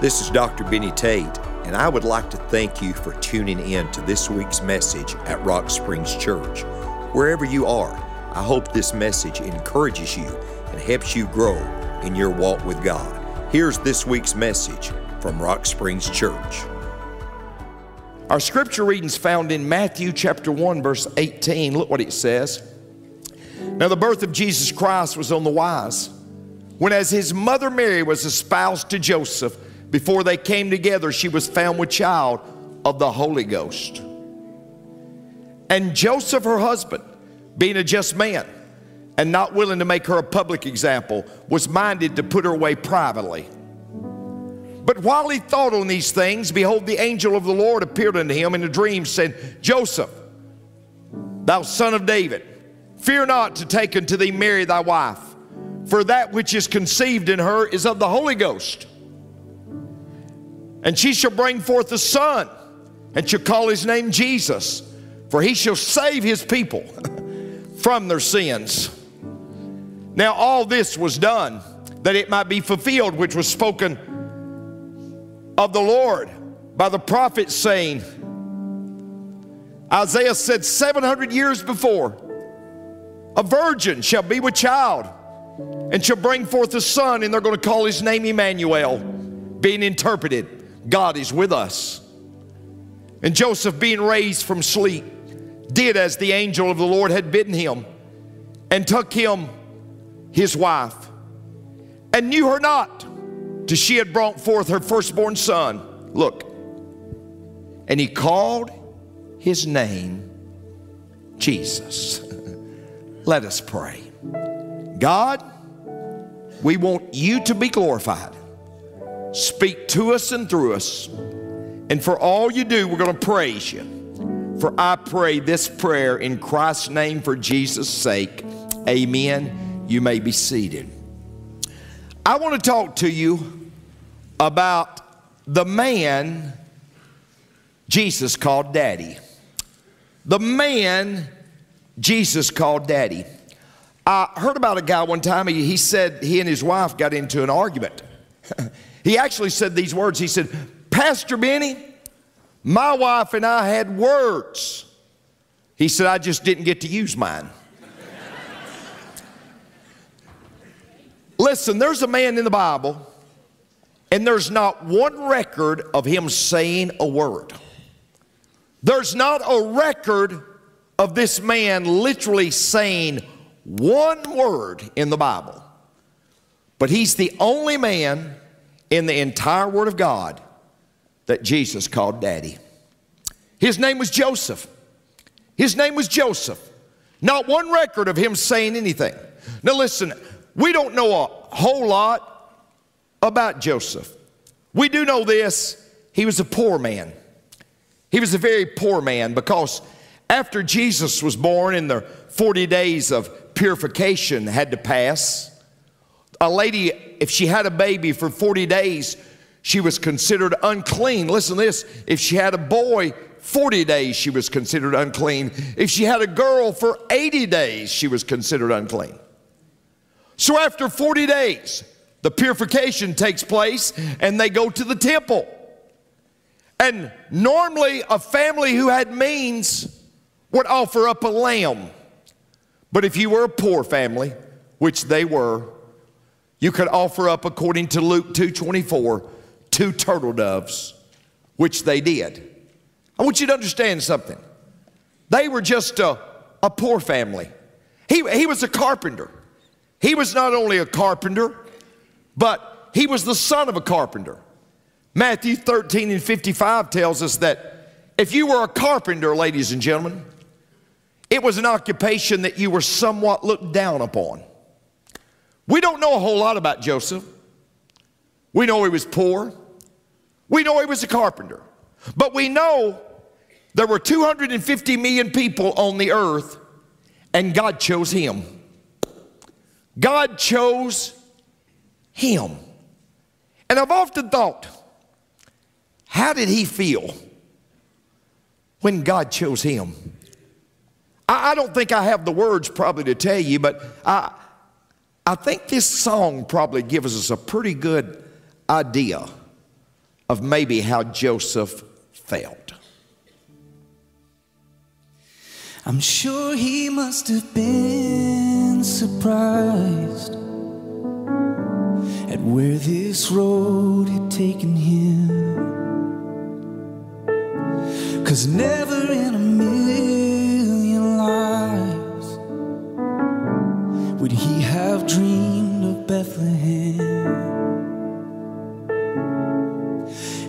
This is Dr. Benny Tate, and I would like to thank you for tuning in to this week's message at Rock Springs Church. Wherever you are, I hope this message encourages you and helps you grow in your walk with God. Here's this week's message from Rock Springs Church. Our scripture readings found in Matthew chapter 1 verse 18. Look what it says. Now the birth of Jesus Christ was on the wise when as his mother Mary was espoused to Joseph before they came together she was found with child of the Holy Ghost. And Joseph her husband being a just man and not willing to make her a public example was minded to put her away privately. But while he thought on these things, behold, the angel of the Lord appeared unto him in a dream, saying, Joseph, thou son of David, fear not to take unto thee Mary thy wife, for that which is conceived in her is of the Holy Ghost. And she shall bring forth a son, and shall call his name Jesus, for he shall save his people from their sins. Now, all this was done that it might be fulfilled, which was spoken of the Lord by the prophet, saying, Isaiah said 700 years before, a virgin shall be with child and shall bring forth a son, and they're going to call his name Emmanuel, being interpreted, God is with us. And Joseph, being raised from sleep, did as the angel of the Lord had bidden him, and took him his wife, and knew her not till she had brought forth her firstborn son. Look, and he called his name Jesus. Let us pray. God, we want you to be glorified. Speak to us and through us. And for all you do, we're going to praise you. For I pray this prayer in Christ's name for Jesus' sake. Amen. You may be seated. I want to talk to you about the man Jesus called daddy. The man Jesus called daddy. I heard about a guy one time, he, said he and his wife got into an argument. he actually said these words He said, Pastor Benny, my wife and I had words. He said, I just didn't get to use mine. Listen, there's a man in the Bible, and there's not one record of him saying a word. There's not a record of this man literally saying one word in the Bible. But he's the only man in the entire Word of God that Jesus called daddy. His name was Joseph. His name was Joseph. Not one record of him saying anything. Now, listen, we don't know a whole lot about Joseph. We do know this he was a poor man. He was a very poor man because after Jesus was born and the 40 days of purification had to pass, a lady, if she had a baby for 40 days, she was considered unclean. Listen to this if she had a boy, 40 days she was considered unclean. If she had a girl for 80 days, she was considered unclean. So after 40 days, the purification takes place and they go to the temple. And normally, a family who had means would offer up a lamb. But if you were a poor family, which they were, you could offer up, according to Luke 2:24, two turtle doves, which they did. I want you to understand something. They were just a, a poor family. He, he was a carpenter. He was not only a carpenter, but he was the son of a carpenter. Matthew 13 and 55 tells us that if you were a carpenter, ladies and gentlemen, it was an occupation that you were somewhat looked down upon. We don't know a whole lot about Joseph. We know he was poor. We know he was a carpenter. But we know there were 250 million people on the earth, and God chose him. God chose him. And I've often thought, how did he feel when God chose him? I, I don't think I have the words probably to tell you, but I, I think this song probably gives us a pretty good idea of maybe how Joseph felt. I'm sure he must have been surprised at where this road had taken him. Cause never in a million lives would he have dreamed of Bethlehem.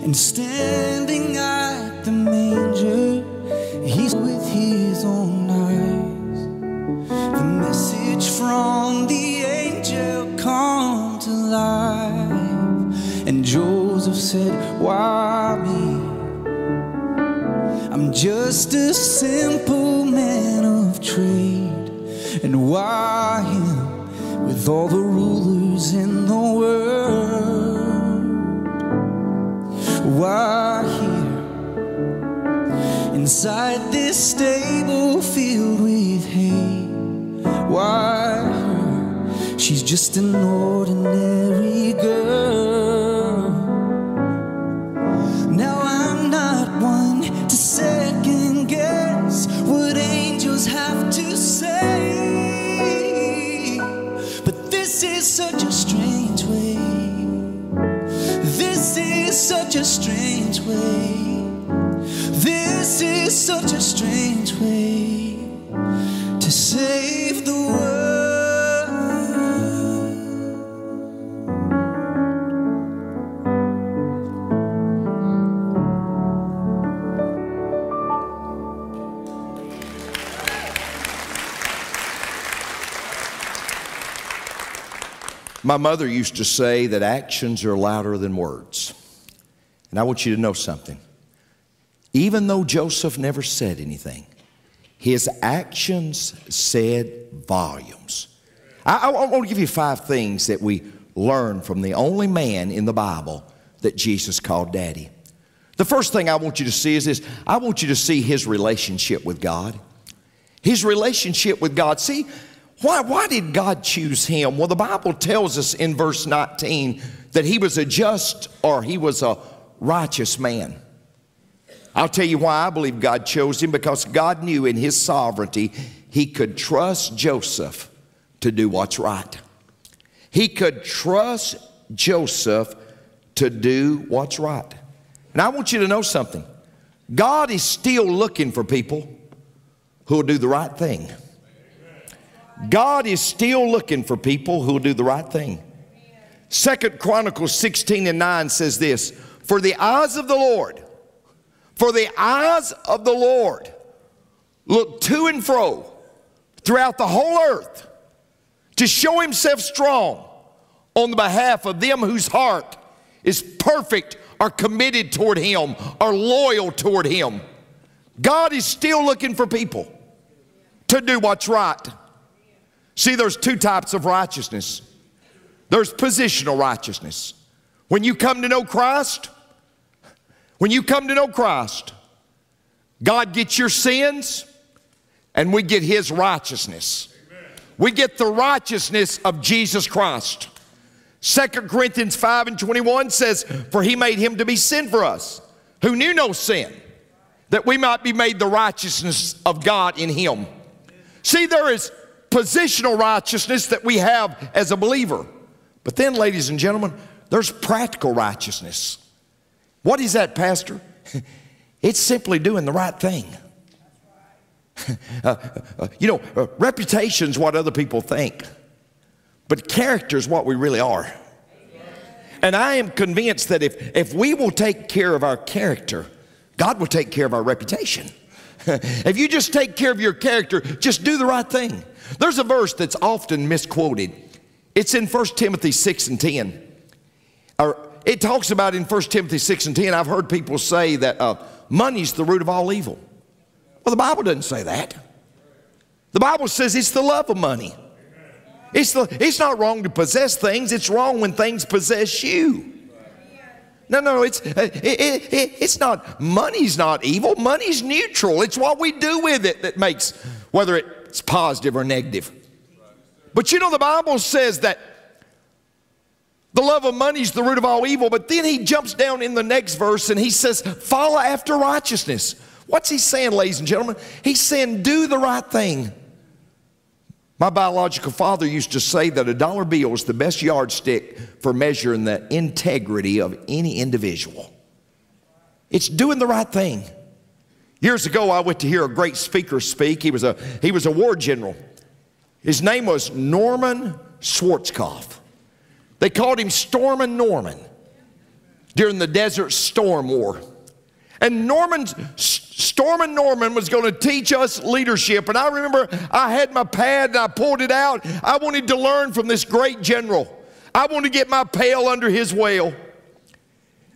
And standing at the manger, he's with his own eyes. The message from the angel come to life. And Joseph said, Why me? I'm just a simple man of trade. And why him with all the rulers in the world? Why here inside this stable filled with hay? Why her? She's just an ordinary girl. Way. This is such a strange way to save the world. My mother used to say that actions are louder than words. And I want you to know something. Even though Joseph never said anything, his actions said volumes. I, I want to give you five things that we learn from the only man in the Bible that Jesus called daddy. The first thing I want you to see is this I want you to see his relationship with God. His relationship with God. See, why, why did God choose him? Well, the Bible tells us in verse 19 that he was a just or he was a righteous man. I'll tell you why I believe God chose him because God knew in his sovereignty he could trust Joseph to do what's right. He could trust Joseph to do what's right. And I want you to know something God is still looking for people who will do the right thing. God is still looking for people who will do the right thing. Second Chronicles 16 and 9 says this For the eyes of the Lord, for the eyes of the Lord look to and fro throughout the whole earth to show himself strong on the behalf of them whose heart is perfect, are committed toward him, are loyal toward him. God is still looking for people to do what's right. See, there's two types of righteousness there's positional righteousness. When you come to know Christ, when you come to know Christ, God gets your sins and we get His righteousness. We get the righteousness of Jesus Christ. 2 Corinthians 5 and 21 says, For He made Him to be sin for us, who knew no sin, that we might be made the righteousness of God in Him. See, there is positional righteousness that we have as a believer. But then, ladies and gentlemen, there's practical righteousness. What is that, Pastor? It's simply doing the right thing. Uh, uh, you know, uh, reputation's what other people think, but character is what we really are. And I am convinced that if, if we will take care of our character, God will take care of our reputation. if you just take care of your character, just do the right thing. There's a verse that's often misquoted. It's in 1 Timothy 6 and 10. Or it talks about in 1 Timothy 6 and 10, I've heard people say that uh, money's the root of all evil. Well, the Bible doesn't say that. The Bible says it's the love of money. It's, the, it's not wrong to possess things, it's wrong when things possess you. No, no, it's, uh, it, it, it, it's not, money's not evil. Money's neutral. It's what we do with it that makes, whether it's positive or negative. But you know, the Bible says that The love of money is the root of all evil. But then he jumps down in the next verse and he says, Follow after righteousness. What's he saying, ladies and gentlemen? He's saying, Do the right thing. My biological father used to say that a dollar bill is the best yardstick for measuring the integrity of any individual. It's doing the right thing. Years ago, I went to hear a great speaker speak. He was a, he was a war general. His name was Norman Schwarzkopf. They called him Stormin' Norman during the Desert Storm War. And Norman's Stormin' Norman was going to teach us leadership. And I remember I had my pad and I pulled it out. I wanted to learn from this great general. I wanted to get my pail under his whale.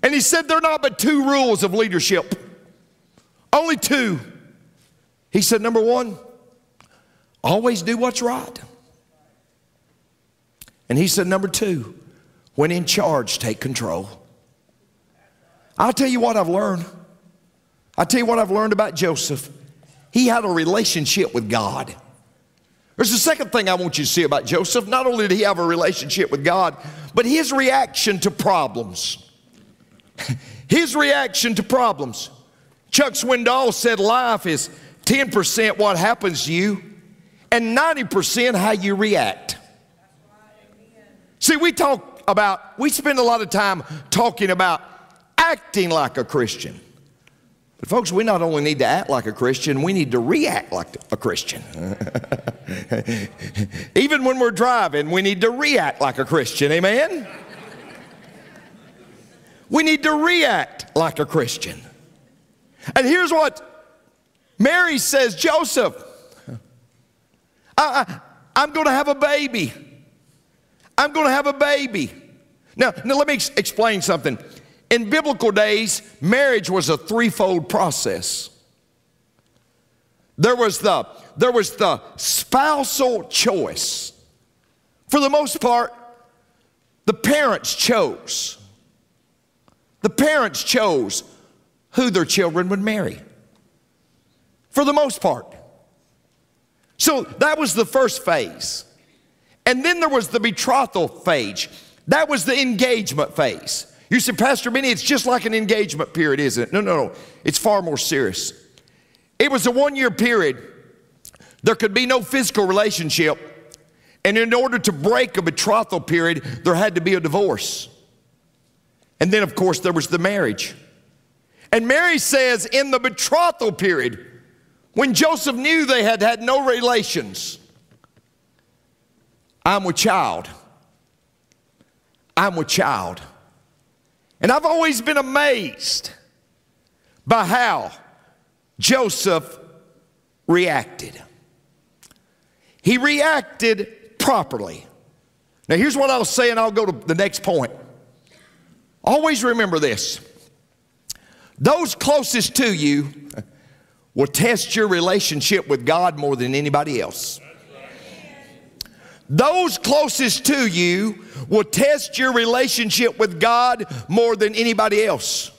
And he said there are not but two rules of leadership. Only two. He said, number one, always do what's right. And he said, number two, when in charge, take control. I'll tell you what I've learned. I'll tell you what I've learned about Joseph. He had a relationship with God. There's the second thing I want you to see about Joseph. Not only did he have a relationship with God, but his reaction to problems. his reaction to problems. Chuck Swindoll said life is 10% what happens to you and 90% how you react. See, we talk about, we spend a lot of time talking about acting like a Christian. But, folks, we not only need to act like a Christian, we need to react like a Christian. Even when we're driving, we need to react like a Christian. Amen? we need to react like a Christian. And here's what Mary says Joseph, I, I, I'm going to have a baby. I'm going to have a baby. Now, now let me ex- explain something. In biblical days, marriage was a threefold process. There was the, there was the spousal choice. For the most part, the parents chose. The parents chose who their children would marry. For the most part. So that was the first phase. And then there was the betrothal phase. That was the engagement phase. You said, Pastor Benny, it's just like an engagement period, isn't it? No, no, no. It's far more serious. It was a one year period. There could be no physical relationship. And in order to break a betrothal period, there had to be a divorce. And then, of course, there was the marriage. And Mary says, in the betrothal period, when Joseph knew they had had no relations, I'm with child. I'm with child. And I've always been amazed by how Joseph reacted. He reacted properly. Now, here's what I'll say, and I'll go to the next point. Always remember this those closest to you will test your relationship with God more than anybody else. Those closest to you will test your relationship with God more than anybody else.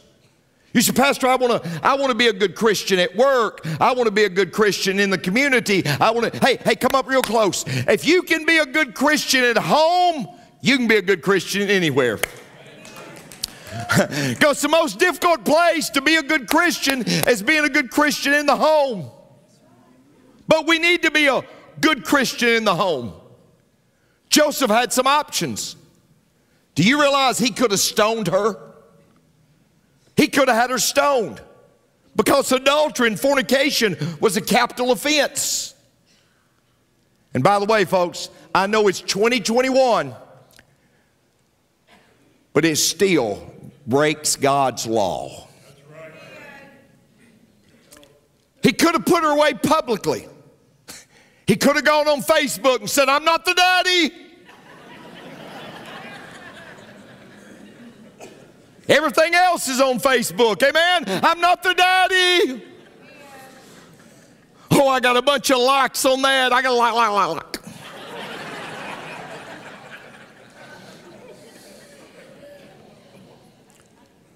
You say, Pastor, I want to I want to be a good Christian at work. I want to be a good Christian in the community. I want to Hey, hey, come up real close. If you can be a good Christian at home, you can be a good Christian anywhere. Because the most difficult place to be a good Christian is being a good Christian in the home. But we need to be a good Christian in the home. Joseph had some options. Do you realize he could have stoned her? He could have had her stoned because adultery and fornication was a capital offense. And by the way, folks, I know it's 2021, but it still breaks God's law. He could have put her away publicly. He could have gone on Facebook and said, I'm not the daddy. Everything else is on Facebook. Amen. I'm not the daddy. Oh, I got a bunch of likes on that. I got a like, like, like, like.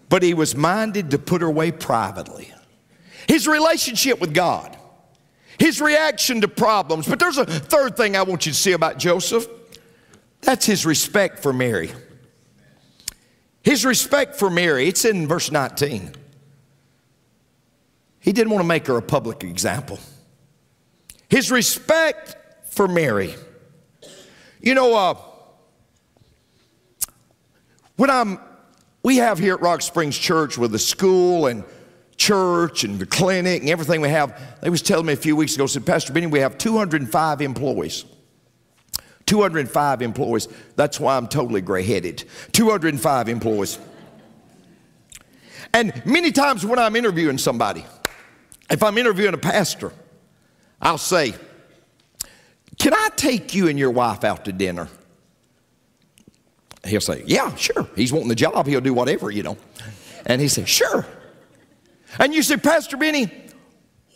but he was minded to put her away privately. His relationship with God, his reaction to problems. But there's a third thing I want you to see about Joseph that's his respect for Mary. His respect for Mary, it's in verse 19. He didn't want to make her a public example. His respect for Mary. You know, uh, when I'm, we have here at Rock Springs Church with the school and church and the clinic and everything we have, they was telling me a few weeks ago, said, Pastor Benny, we have 205 employees. 205 employees. That's why I'm totally gray headed. 205 employees. And many times when I'm interviewing somebody, if I'm interviewing a pastor, I'll say, Can I take you and your wife out to dinner? He'll say, Yeah, sure. He's wanting the job, he'll do whatever, you know. And he says, Sure. And you say, Pastor Benny,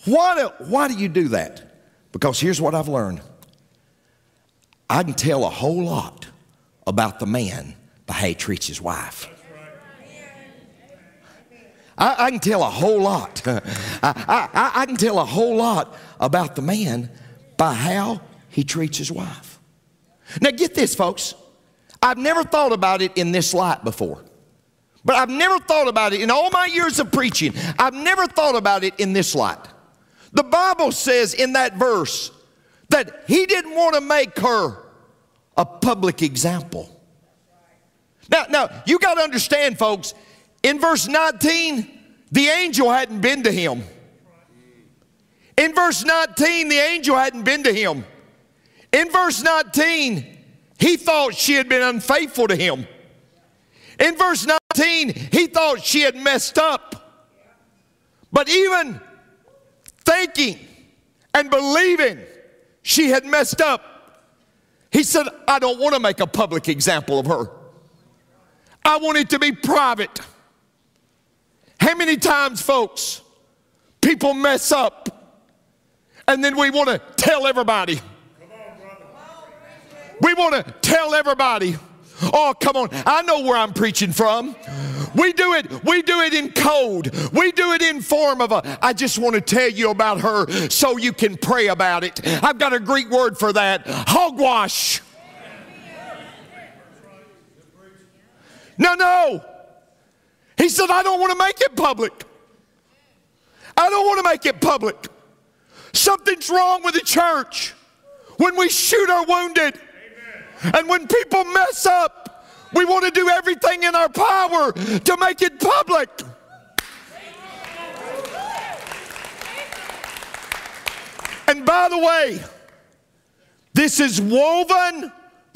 why do, why do you do that? Because here's what I've learned I can tell a whole lot about the man by how he treats his wife. I, I can tell a whole lot. I, I, I can tell a whole lot about the man by how he treats his wife. Now, get this, folks. I've never thought about it in this light before. But I've never thought about it in all my years of preaching. I've never thought about it in this light. The Bible says in that verse that he didn't want to make her a public example. Now, now you got to understand, folks, in verse 19, the angel hadn't been to him. In verse 19, the angel hadn't been to him. In verse 19, he thought she had been unfaithful to him. In verse 19, he thought she had messed up. But even thinking and believing she had messed up, he said, I don't want to make a public example of her. I want it to be private. How many times, folks, people mess up and then we want to tell everybody? We want to tell everybody. Oh, come on. I know where I'm preaching from. We do it, we do it in code. We do it in form of a, I just want to tell you about her so you can pray about it. I've got a Greek word for that hogwash. No, no. He said, I don't want to make it public. I don't want to make it public. Something's wrong with the church when we shoot our wounded. And when people mess up, we want to do everything in our power to make it public. And by the way, this is woven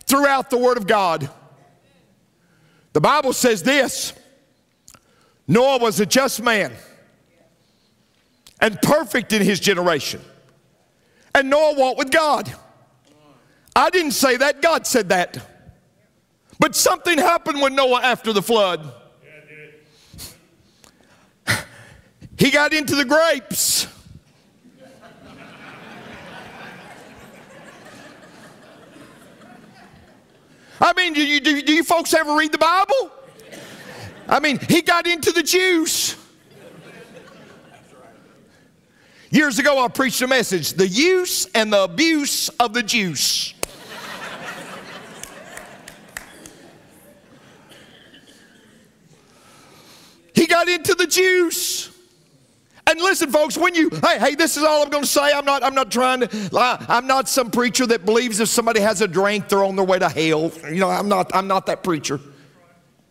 throughout the Word of God. The Bible says this Noah was a just man and perfect in his generation. And Noah walked with God. I didn't say that, God said that. But something happened with Noah after the flood. He got into the grapes. I mean, do you, do you folks ever read the Bible? I mean, he got into the juice. Years ago, I preached a message the use and the abuse of the juice. He got into the juice. And listen, folks, when you, hey, hey, this is all I'm going to say. I'm not, I'm not trying to, lie. I'm not some preacher that believes if somebody has a drink, they're on their way to hell. You know, I'm not, I'm not that preacher.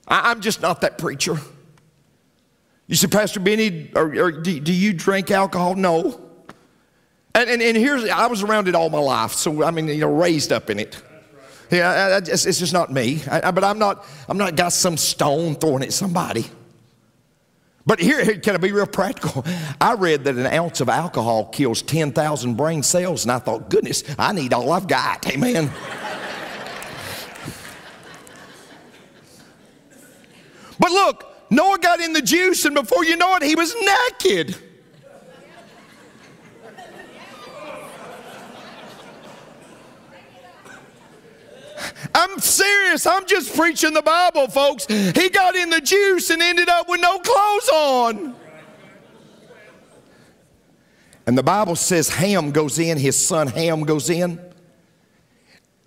I, am just not that preacher. You say, Pastor Benny, or, or do, do, you drink alcohol? No. And, and, and, here's, I was around it all my life, so I mean, you know, raised up in it. Yeah, I, I just, it's just not me. I, but I'm not, I'm not got some stone throwing at somebody. But here, can I be real practical? I read that an ounce of alcohol kills 10,000 brain cells, and I thought, goodness, I need all I've got. Amen. But look, Noah got in the juice, and before you know it, he was naked. I'm serious. I'm just preaching the Bible, folks. He got in the juice and ended up with no clothes on. And the Bible says Ham goes in, his son Ham goes in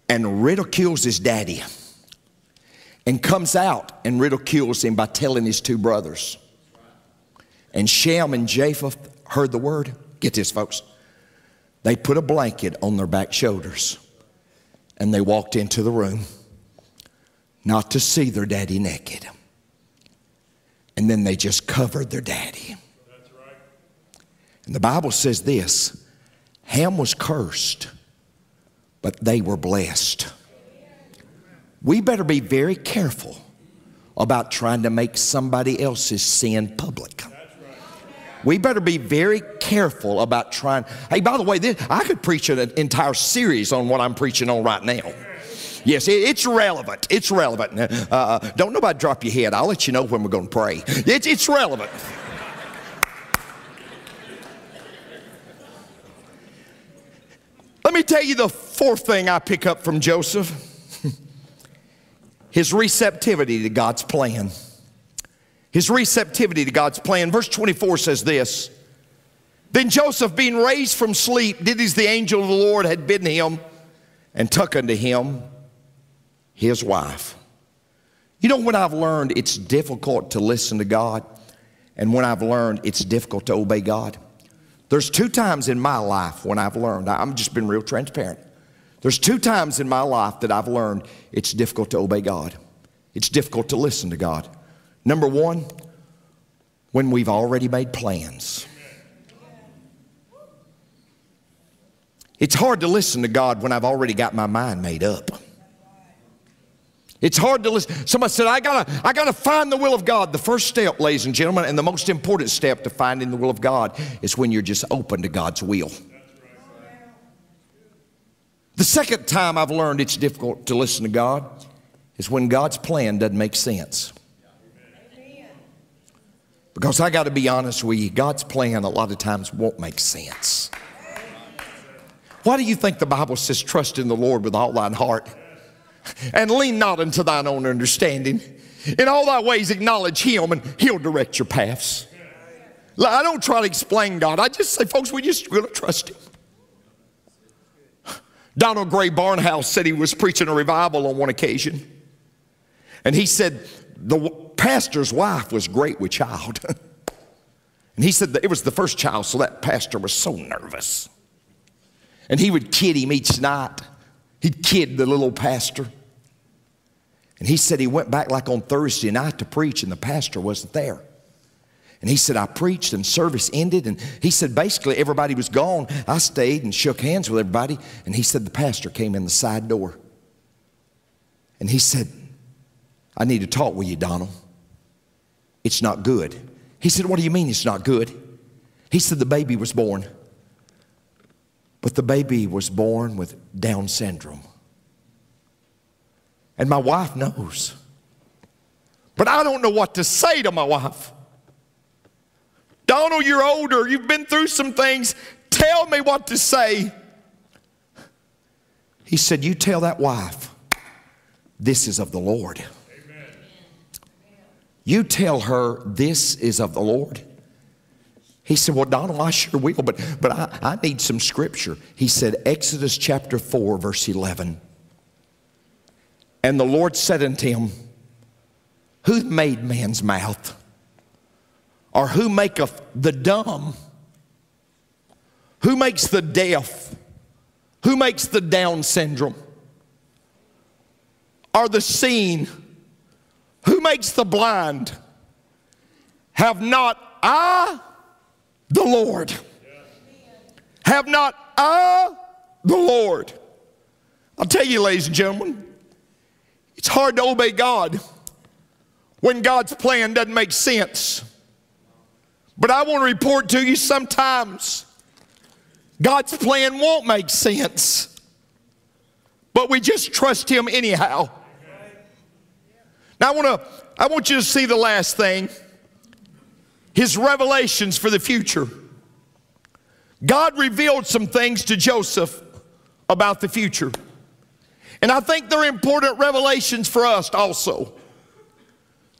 and ridicules his daddy and comes out and ridicules him by telling his two brothers. And Shem and Japheth heard the word. Get this, folks. They put a blanket on their back shoulders and they walked into the room not to see their daddy naked. And then they just covered their daddy. That's right. And the Bible says this Ham was cursed, but they were blessed. We better be very careful about trying to make somebody else's sin public. We better be very careful about trying. Hey, by the way, this, I could preach an entire series on what I'm preaching on right now. Yes, it, it's relevant. It's relevant. Uh, uh don't nobody drop your head. I'll let you know when we're going to pray. It's relevant. Let me tell you the fourth thing I pick up from Joseph his receptivity to God's plan. His receptivity to God's plan. Verse 24 says this Then Joseph, being raised from sleep, did as the angel of the Lord had bidden him, and took unto him his wife. You know, when I've learned it's difficult to listen to God, and when I've learned it's difficult to obey God, there's two times in my life when I've learned, I'm just been real transparent. There's two times in my life that I've learned it's difficult to obey God. It's difficult to listen to God. Number one, when we've already made plans. It's hard to listen to God when I've already got my mind made up. It's hard to listen. Somebody said, I gotta, I gotta find the will of God. The first step, ladies and gentlemen, and the most important step to finding the will of God is when you're just open to God's will. The second time I've learned it's difficult to listen to God is when God's plan doesn't make sense. Because I got to be honest with you, God's plan a lot of times won't make sense. Why do you think the Bible says, trust in the Lord with all thine heart and lean not unto thine own understanding? In all thy ways acknowledge Him and He'll direct your paths. I don't try to explain God. I just say, folks, we just going to trust Him. Donald Grey Barnhouse said he was preaching a revival on one occasion. And he said, the pastor's wife was great with child. and he said that it was the first child, so that pastor was so nervous. And he would kid him each night. He'd kid the little pastor. And he said he went back like on Thursday night to preach, and the pastor wasn't there. And he said, I preached and service ended. And he said, basically, everybody was gone. I stayed and shook hands with everybody. And he said, the pastor came in the side door. And he said, I need to talk with you, Donald. It's not good. He said, What do you mean it's not good? He said, The baby was born. But the baby was born with Down syndrome. And my wife knows. But I don't know what to say to my wife. Donald, you're older. You've been through some things. Tell me what to say. He said, You tell that wife, this is of the Lord. You tell her this is of the Lord. He said, Well, Donald, I sure will, but, but I, I need some scripture. He said, Exodus chapter 4, verse 11. And the Lord said unto him, Who made man's mouth? Or who maketh the dumb? Who makes the deaf? Who makes the Down syndrome? Or the seen? Who makes the blind? Have not I the Lord? Have not I the Lord? I'll tell you, ladies and gentlemen, it's hard to obey God when God's plan doesn't make sense. But I want to report to you sometimes God's plan won't make sense, but we just trust Him anyhow. Now I want to I want you to see the last thing. His revelations for the future. God revealed some things to Joseph about the future. And I think they're important revelations for us also.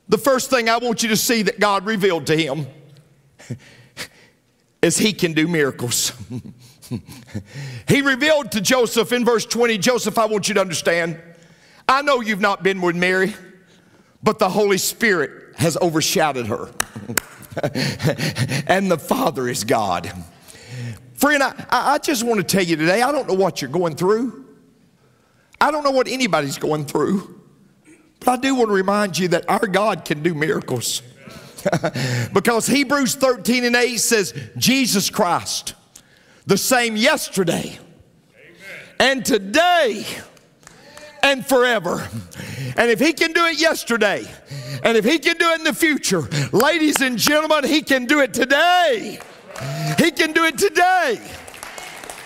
The first thing I want you to see that God revealed to him is he can do miracles. he revealed to Joseph in verse 20 Joseph, I want you to understand, I know you've not been with Mary. But the Holy Spirit has overshadowed her. and the Father is God. Friend, I, I just want to tell you today, I don't know what you're going through. I don't know what anybody's going through. But I do want to remind you that our God can do miracles. because Hebrews 13 and 8 says, Jesus Christ, the same yesterday Amen. and today and forever. And if he can do it yesterday, and if he can do it in the future, ladies and gentlemen, he can do it today. He can do it today.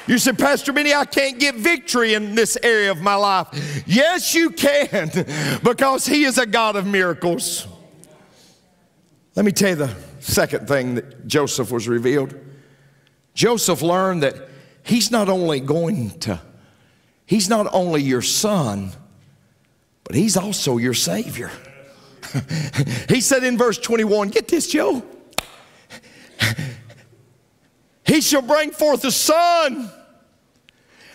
You said, Pastor Benny, I can't get victory in this area of my life. Yes, you can, because He is a God of miracles. Let me tell you the second thing that Joseph was revealed. Joseph learned that he's not only going to, he's not only your son, but he's also your Savior. he said in verse 21, get this, Joe. He shall bring forth a son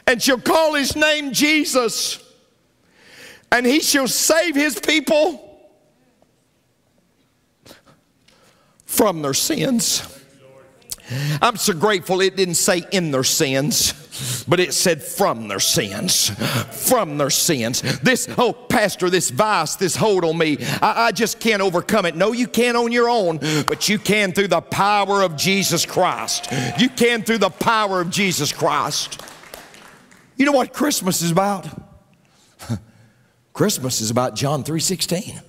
and shall call his name Jesus, and he shall save his people from their sins. I'm so grateful it didn't say in their sins but it said from their sins. From their sins. This, oh, Pastor, this vice, this hold on me, I, I just can't overcome it. No, you can't on your own, but you can through the power of Jesus Christ. You can through the power of Jesus Christ. You know what Christmas is about? Christmas is about John 3:16.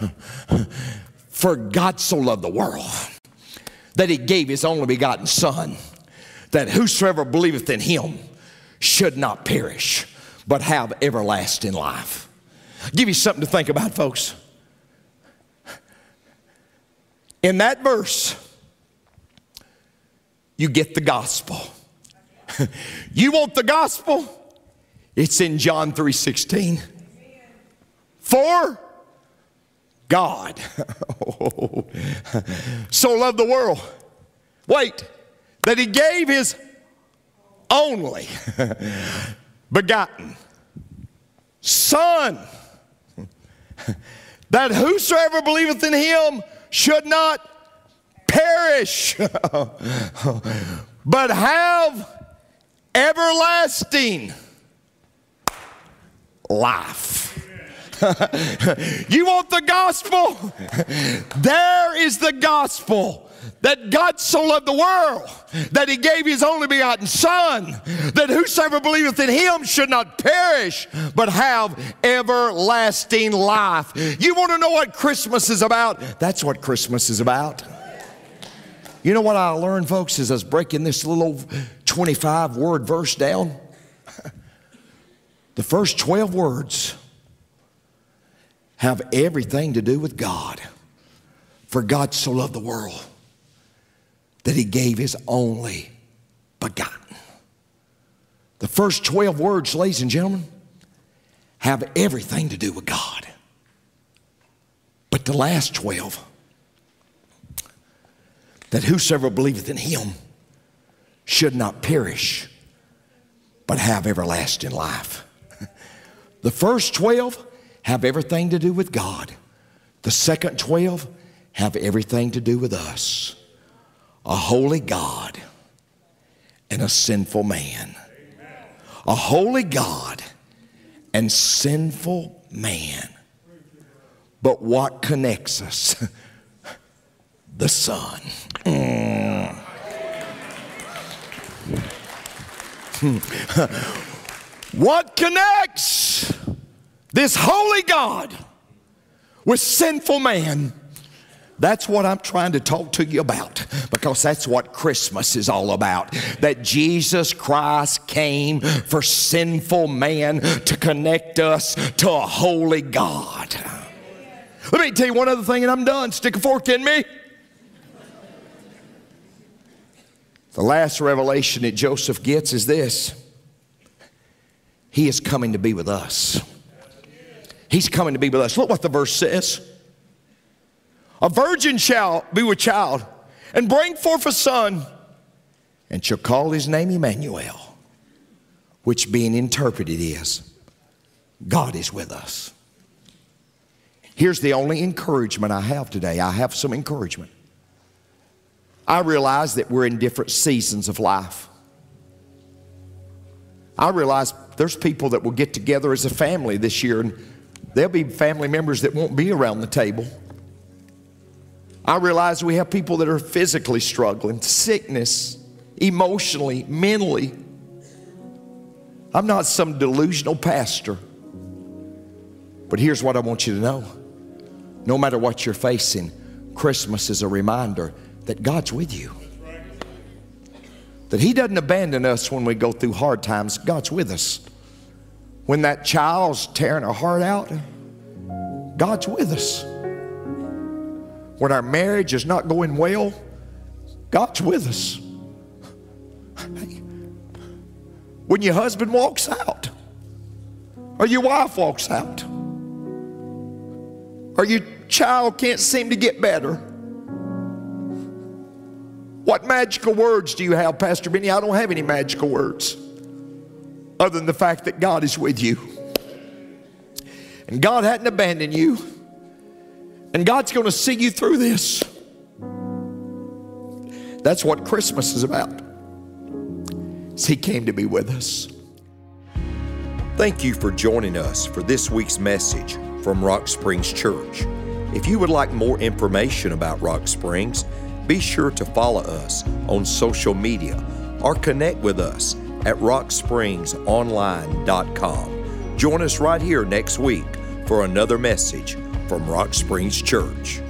For God so loved the world that he gave his only begotten son that whosoever believeth in him should not perish, but have everlasting life. I'll give you something to think about, folks. In that verse, you get the gospel. you want the gospel? It's in John 3:16. For God so loved the world. Wait, that he gave his only begotten Son, that whosoever believeth in him should not perish, but have everlasting life. you want the gospel? There is the gospel that God so loved the world that he gave his only begotten Son, that whosoever believeth in him should not perish, but have everlasting life. You want to know what Christmas is about? That's what Christmas is about. You know what I learned, folks, as I was breaking this little 25 word verse down? The first 12 words have everything to do with God. For God so loved the world that he gave his only begotten. The first 12 words, ladies and gentlemen, have everything to do with God. But the last 12, that whosoever believeth in him should not perish, but have everlasting life. The first 12 have everything to do with God. The second 12 have everything to do with us a holy God and a sinful man. A holy God and sinful man. But what connects us? the Son. Mm. what connects this holy God with sinful man? That's what I'm trying to talk to you about because that's what Christmas is all about. That Jesus Christ came for sinful man to connect us to a holy God. Let me tell you one other thing and I'm done. Stick a fork in me. The last revelation that Joseph gets is this He is coming to be with us. He's coming to be with us. Look what the verse says. A virgin shall be with child and bring forth a son and shall call his name Emmanuel, which being interpreted is God is with us. Here's the only encouragement I have today. I have some encouragement. I realize that we're in different seasons of life. I realize there's people that will get together as a family this year, and there'll be family members that won't be around the table. I realize we have people that are physically struggling, sickness, emotionally, mentally. I'm not some delusional pastor. But here's what I want you to know no matter what you're facing, Christmas is a reminder that God's with you. That He doesn't abandon us when we go through hard times, God's with us. When that child's tearing our heart out, God's with us. When our marriage is not going well, God's with us. When your husband walks out, or your wife walks out, or your child can't seem to get better. What magical words do you have, Pastor Benny? I don't have any magical words other than the fact that God is with you. And God hadn't abandoned you. And God's going to see you through this. That's what Christmas is about. He came to be with us. Thank you for joining us for this week's message from Rock Springs Church. If you would like more information about Rock Springs, be sure to follow us on social media or connect with us at rockspringsonline.com. Join us right here next week for another message from Rock Springs Church.